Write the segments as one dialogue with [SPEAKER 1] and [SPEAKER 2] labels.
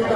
[SPEAKER 1] Всем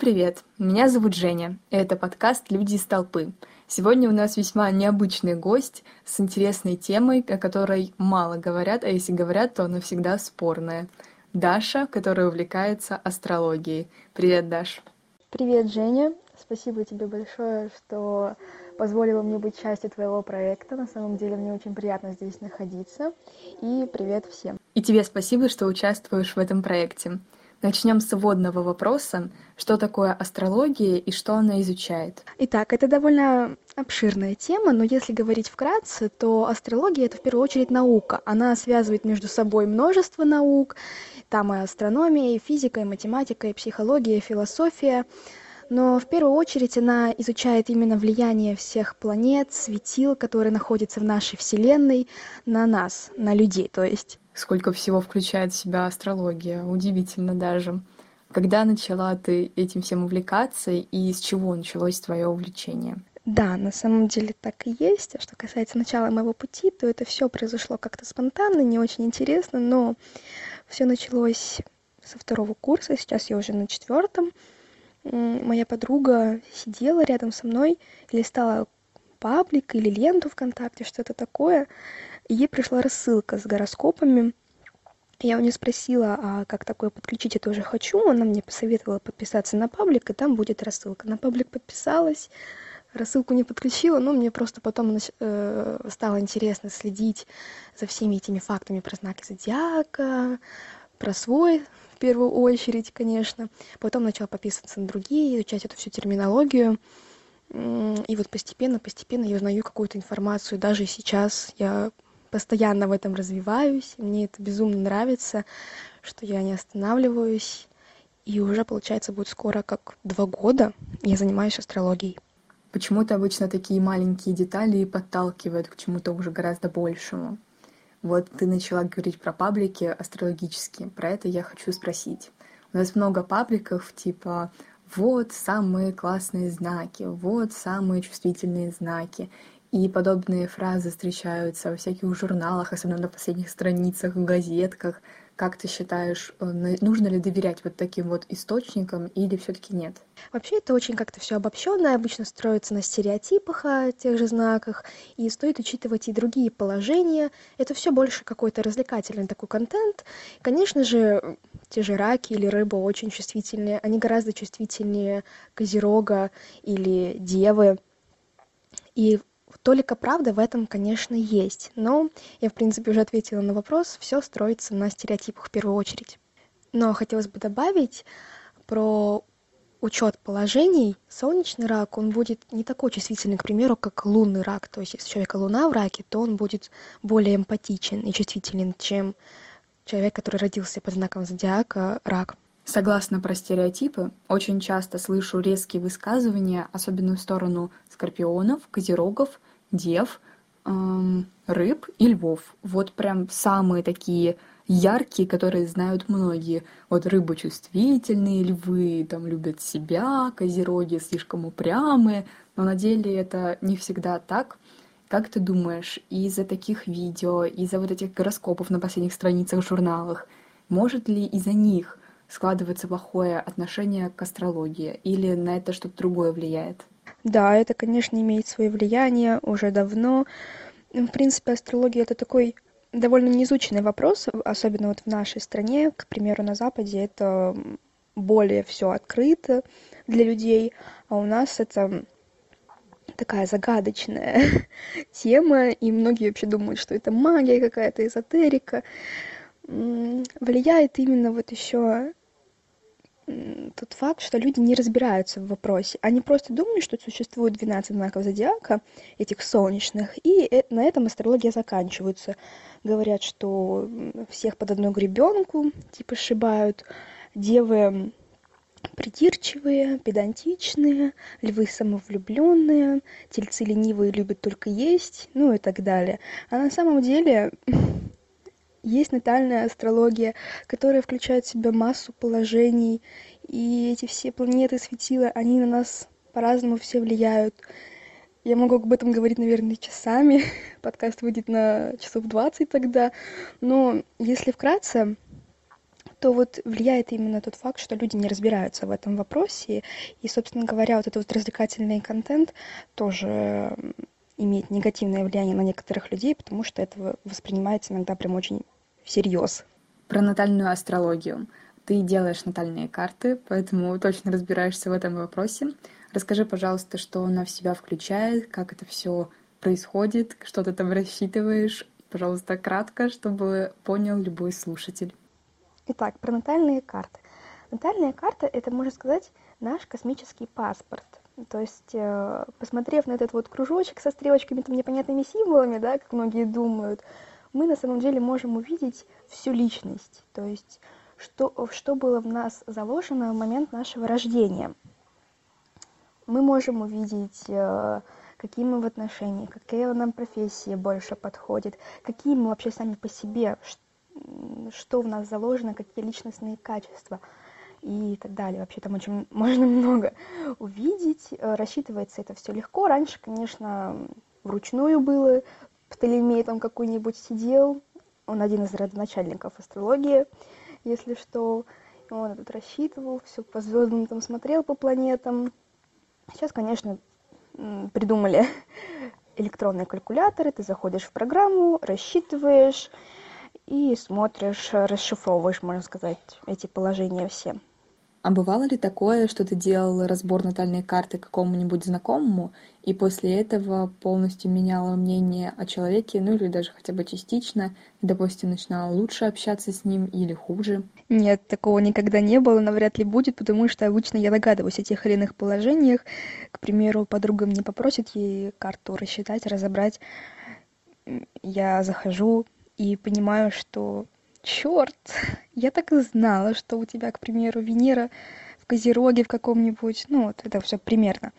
[SPEAKER 1] привет! Меня зовут Женя, и это подкаст «Люди из толпы». Сегодня у нас весьма необычный гость с интересной темой, о которой мало говорят, а если говорят, то она всегда спорная. Даша, которая увлекается астрологией. Привет, Даш.
[SPEAKER 2] Привет, Женя. Спасибо тебе большое, что позволила мне быть частью твоего проекта. На самом деле мне очень приятно здесь находиться. И привет всем.
[SPEAKER 1] И тебе спасибо, что участвуешь в этом проекте. Начнем с вводного вопроса. Что такое астрология и что она изучает?
[SPEAKER 2] Итак, это довольно обширная тема, но если говорить вкратце, то астрология — это в первую очередь наука. Она связывает между собой множество наук. Там и астрономия, и физика, и математика, и психология, и философия. Но в первую очередь она изучает именно влияние всех планет, светил, которые находятся в нашей Вселенной, на нас, на людей, то есть
[SPEAKER 1] сколько всего включает в себя астрология. Удивительно даже. Когда начала ты этим всем увлекаться и с чего началось твое увлечение?
[SPEAKER 2] Да, на самом деле так и есть. А что касается начала моего пути, то это все произошло как-то спонтанно, не очень интересно, но все началось со второго курса, сейчас я уже на четвертом. Моя подруга сидела рядом со мной, листала паблик или ленту ВКонтакте, что-то такое, ей пришла рассылка с гороскопами. Я у нее спросила, а как такое подключить, я тоже хочу. Она мне посоветовала подписаться на паблик, и там будет рассылка. На паблик подписалась, рассылку не подключила, но мне просто потом э, стало интересно следить за всеми этими фактами про знаки зодиака, про свой первую очередь, конечно. Потом начала подписываться на другие, изучать эту всю терминологию. И вот постепенно, постепенно я узнаю какую-то информацию. Даже сейчас я постоянно в этом развиваюсь, мне это безумно нравится, что я не останавливаюсь, и уже, получается, будет скоро как два года я занимаюсь астрологией.
[SPEAKER 1] Почему-то обычно такие маленькие детали подталкивают к чему-то уже гораздо большему. Вот ты начала говорить про паблики астрологические, про это я хочу спросить. У нас много пабликов типа вот самые классные знаки, вот самые чувствительные знаки. И подобные фразы встречаются во всяких журналах, особенно на последних страницах, в газетках. Как ты считаешь, э, нужно ли доверять вот таким вот источникам или все-таки нет?
[SPEAKER 2] Вообще это очень как-то все обобщенное, обычно строится на стереотипах о тех же знаках, и стоит учитывать и другие положения. Это все больше какой-то развлекательный такой контент. Конечно же, те же раки или рыбы очень чувствительные, они гораздо чувствительнее козерога или девы. И Толика правды в этом, конечно, есть. Но я, в принципе, уже ответила на вопрос. Все строится на стереотипах в первую очередь. Но хотелось бы добавить про учет положений, солнечный рак, он будет не такой чувствительный, к примеру, как лунный рак. То есть, если у человека луна в раке, то он будет более эмпатичен и чувствителен, чем человек, который родился под знаком зодиака, рак.
[SPEAKER 1] Согласно про стереотипы, очень часто слышу резкие высказывания, особенно в сторону скорпионов, козерогов, дев, эм, рыб и львов. Вот прям самые такие яркие, которые знают многие. Вот рыбы чувствительные, львы там любят себя, козероги слишком упрямые, но на деле это не всегда так. Как ты думаешь, из-за таких видео, из-за вот этих гороскопов на последних страницах в журналах, может ли из-за них складывается плохое отношение к астрологии или на это что-то другое влияет?
[SPEAKER 2] Да, это, конечно, имеет свое влияние уже давно. В принципе, астрология это такой довольно неизученный вопрос, особенно вот в нашей стране, к примеру, на Западе это более все открыто для людей, а у нас это такая загадочная тема, и многие вообще думают, что это магия какая-то, эзотерика. Влияет именно вот еще тот факт, что люди не разбираются в вопросе. Они просто думают, что существует 12 знаков зодиака, этих солнечных, и э, на этом астрология заканчивается. Говорят, что всех под одну гребенку, типа, сшибают. Девы придирчивые, педантичные, львы самовлюбленные, тельцы ленивые любят только есть, ну и так далее. А на самом деле есть натальная астрология, которая включает в себя массу положений, и эти все планеты, светила, они на нас по-разному все влияют. Я могу об этом говорить, наверное, часами. Подкаст выйдет на часов 20 тогда. Но если вкратце, то вот влияет именно тот факт, что люди не разбираются в этом вопросе. И, собственно говоря, вот этот вот развлекательный контент тоже имеет негативное влияние на некоторых людей, потому что это воспринимается иногда прям очень всерьез.
[SPEAKER 1] Про натальную астрологию. Ты делаешь натальные карты, поэтому точно разбираешься в этом вопросе. Расскажи, пожалуйста, что она в себя включает, как это все происходит, что ты там рассчитываешь. Пожалуйста, кратко, чтобы понял любой слушатель.
[SPEAKER 2] Итак, про натальные карты. Натальная карта — это, можно сказать, наш космический паспорт. То есть, э, посмотрев на этот вот кружочек со стрелочками, там непонятными символами, да, как многие думают, мы на самом деле можем увидеть всю личность. То есть, что, что было в нас заложено в момент нашего рождения. Мы можем увидеть, э, какие мы в отношениях, какая нам профессия больше подходит, какие мы вообще сами по себе, что в нас заложено, какие личностные качества и так далее. Вообще там очень можно много увидеть. Э, рассчитывается это все легко. Раньше, конечно, вручную было. Птолемей там какой-нибудь сидел. Он один из родоначальников астрологии, если что. Он этот рассчитывал, все по звездам там смотрел по планетам. Сейчас, конечно, придумали электронные калькуляторы. Ты заходишь в программу, рассчитываешь, и смотришь, расшифровываешь, можно сказать, эти положения все.
[SPEAKER 1] А бывало ли такое, что ты делал разбор натальной карты какому-нибудь знакомому, и после этого полностью меняла мнение о человеке, ну или даже хотя бы частично, допустим, начинала лучше общаться с ним или хуже?
[SPEAKER 2] Нет, такого никогда не было, навряд ли будет, потому что обычно я догадываюсь о тех или иных положениях. К примеру, подруга мне попросит ей карту рассчитать, разобрать. Я захожу, и понимаю, что черт, я так и знала, что у тебя, к примеру, Венера в Козероге в каком-нибудь, ну вот это все примерно.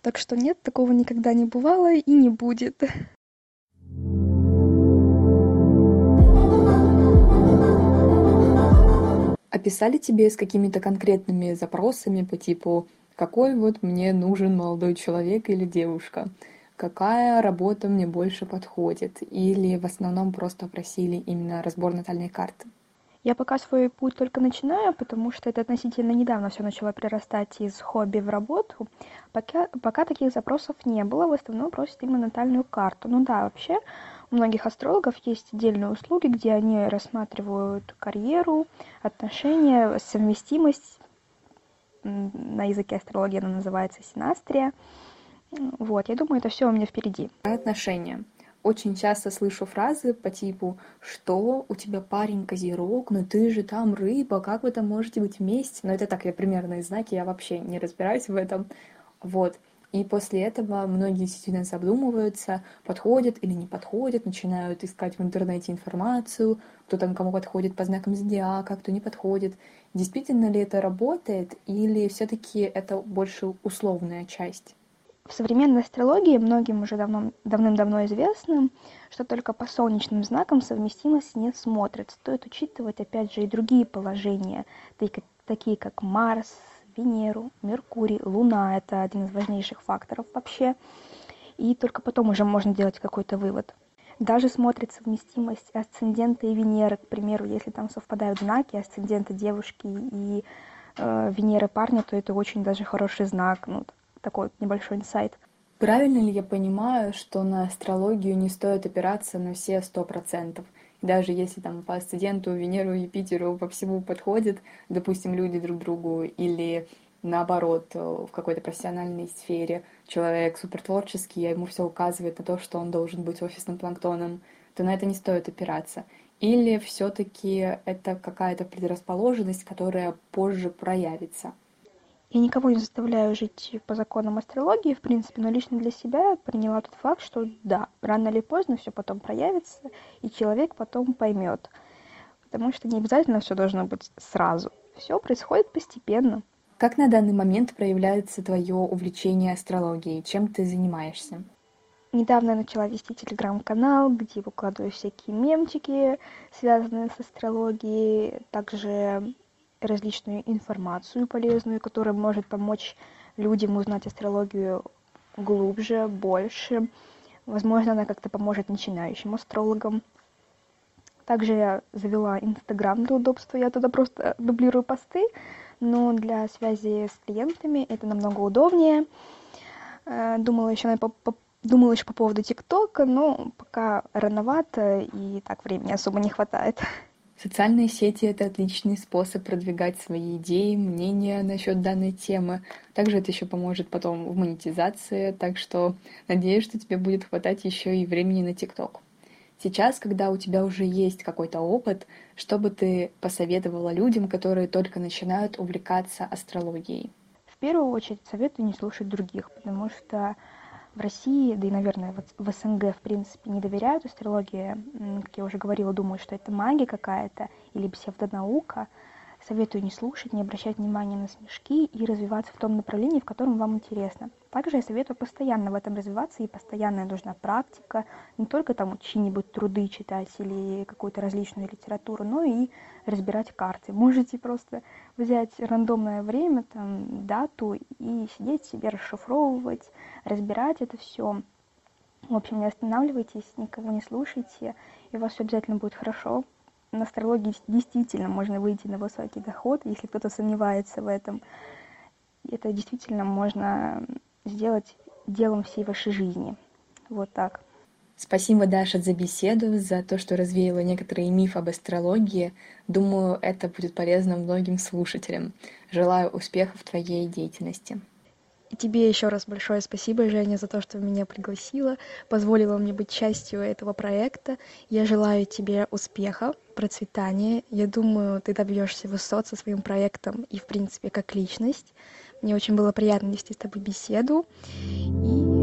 [SPEAKER 2] Так что нет, такого никогда не бывало и не будет.
[SPEAKER 1] Описали тебе с какими-то конкретными запросами по типу «какой вот мне нужен молодой человек или девушка?» Какая работа мне больше подходит, или в основном просто просили именно разбор натальной карты?
[SPEAKER 2] Я пока свой путь только начинаю, потому что это относительно недавно все начало прирастать из хобби в работу. Пока, пока таких запросов не было, в основном просят именно натальную карту. Ну да, вообще у многих астрологов есть отдельные услуги, где они рассматривают карьеру, отношения, совместимость. На языке астрологии она называется синастрия. Вот, я думаю, это все у меня впереди.
[SPEAKER 1] Отношения. Очень часто слышу фразы по типу «Что? У тебя парень козерог, но ты же там рыба, как вы там можете быть вместе?» Но это так, я примерные знаки, я вообще не разбираюсь в этом. Вот. И после этого многие действительно задумываются, подходят или не подходят, начинают искать в интернете информацию, кто там кому подходит по знакам зодиака, кто не подходит. Действительно ли это работает или все-таки это больше условная часть?
[SPEAKER 2] В современной астрологии многим уже давно, давным-давно известно, что только по солнечным знакам совместимость не смотрит. Стоит учитывать, опять же, и другие положения, такие как Марс, Венеру, Меркурий, Луна. Это один из важнейших факторов вообще. И только потом уже можно делать какой-то вывод. Даже смотрит совместимость асцендента и Венеры, к примеру, если там совпадают знаки асцендента девушки и э, Венеры парня, то это очень даже хороший знак. Ну, такой небольшой инсайт.
[SPEAKER 1] Правильно ли я понимаю, что на астрологию не стоит опираться на все сто процентов? Даже если там по асценденту, Венеру, Юпитеру по всему подходит, допустим, люди друг другу, или наоборот, в какой-то профессиональной сфере человек супер творческий, а ему все указывает на то, что он должен быть офисным планктоном, то на это не стоит опираться. Или все-таки это какая-то предрасположенность, которая позже проявится.
[SPEAKER 2] Я никого не заставляю жить по законам астрологии, в принципе, но лично для себя приняла тот факт, что да, рано или поздно все потом проявится, и человек потом поймет. Потому что не обязательно все должно быть сразу. Все происходит постепенно.
[SPEAKER 1] Как на данный момент проявляется твое увлечение астрологией? Чем ты занимаешься?
[SPEAKER 2] Недавно я начала вести телеграм-канал, где выкладываю всякие мемчики, связанные с астрологией. Также различную информацию полезную, которая может помочь людям узнать астрологию глубже, больше. Возможно, она как-то поможет начинающим астрологам. Также я завела Инстаграм для удобства. Я туда просто дублирую посты, но для связи с клиентами это намного удобнее. Э, думала еще, по, по, думала еще по поводу ТикТока, но пока рановато и так времени особо не хватает.
[SPEAKER 1] Социальные сети — это отличный способ продвигать свои идеи, мнения насчет данной темы. Также это еще поможет потом в монетизации, так что надеюсь, что тебе будет хватать еще и времени на ТикТок. Сейчас, когда у тебя уже есть какой-то опыт, что бы ты посоветовала людям, которые только начинают увлекаться астрологией?
[SPEAKER 2] В первую очередь советую не слушать других, потому что в России, да и, наверное, в СНГ, в принципе, не доверяют астрологии. Как я уже говорила, думают, что это магия какая-то или псевдонаука. Советую не слушать, не обращать внимания на смешки и развиваться в том направлении, в котором вам интересно. Также я советую постоянно в этом развиваться, и постоянная нужна практика, не только там чьи-нибудь труды читать или какую-то различную литературу, но и разбирать карты. Можете просто взять рандомное время, там, дату и сидеть себе расшифровывать, разбирать это все. В общем, не останавливайтесь, никого не слушайте, и у вас все обязательно будет хорошо на астрологии действительно можно выйти на высокий доход, если кто-то сомневается в этом. Это действительно можно сделать делом всей вашей жизни. Вот так.
[SPEAKER 1] Спасибо, Даша, за беседу, за то, что развеяла некоторые мифы об астрологии. Думаю, это будет полезно многим слушателям. Желаю успехов в твоей деятельности.
[SPEAKER 2] И тебе еще раз большое спасибо, Женя, за то, что меня пригласила, позволила мне быть частью этого проекта. Я желаю тебе успеха, процветания. Я думаю, ты добьешься высот со своим проектом и, в принципе, как личность. Мне очень было приятно вести с тобой беседу. И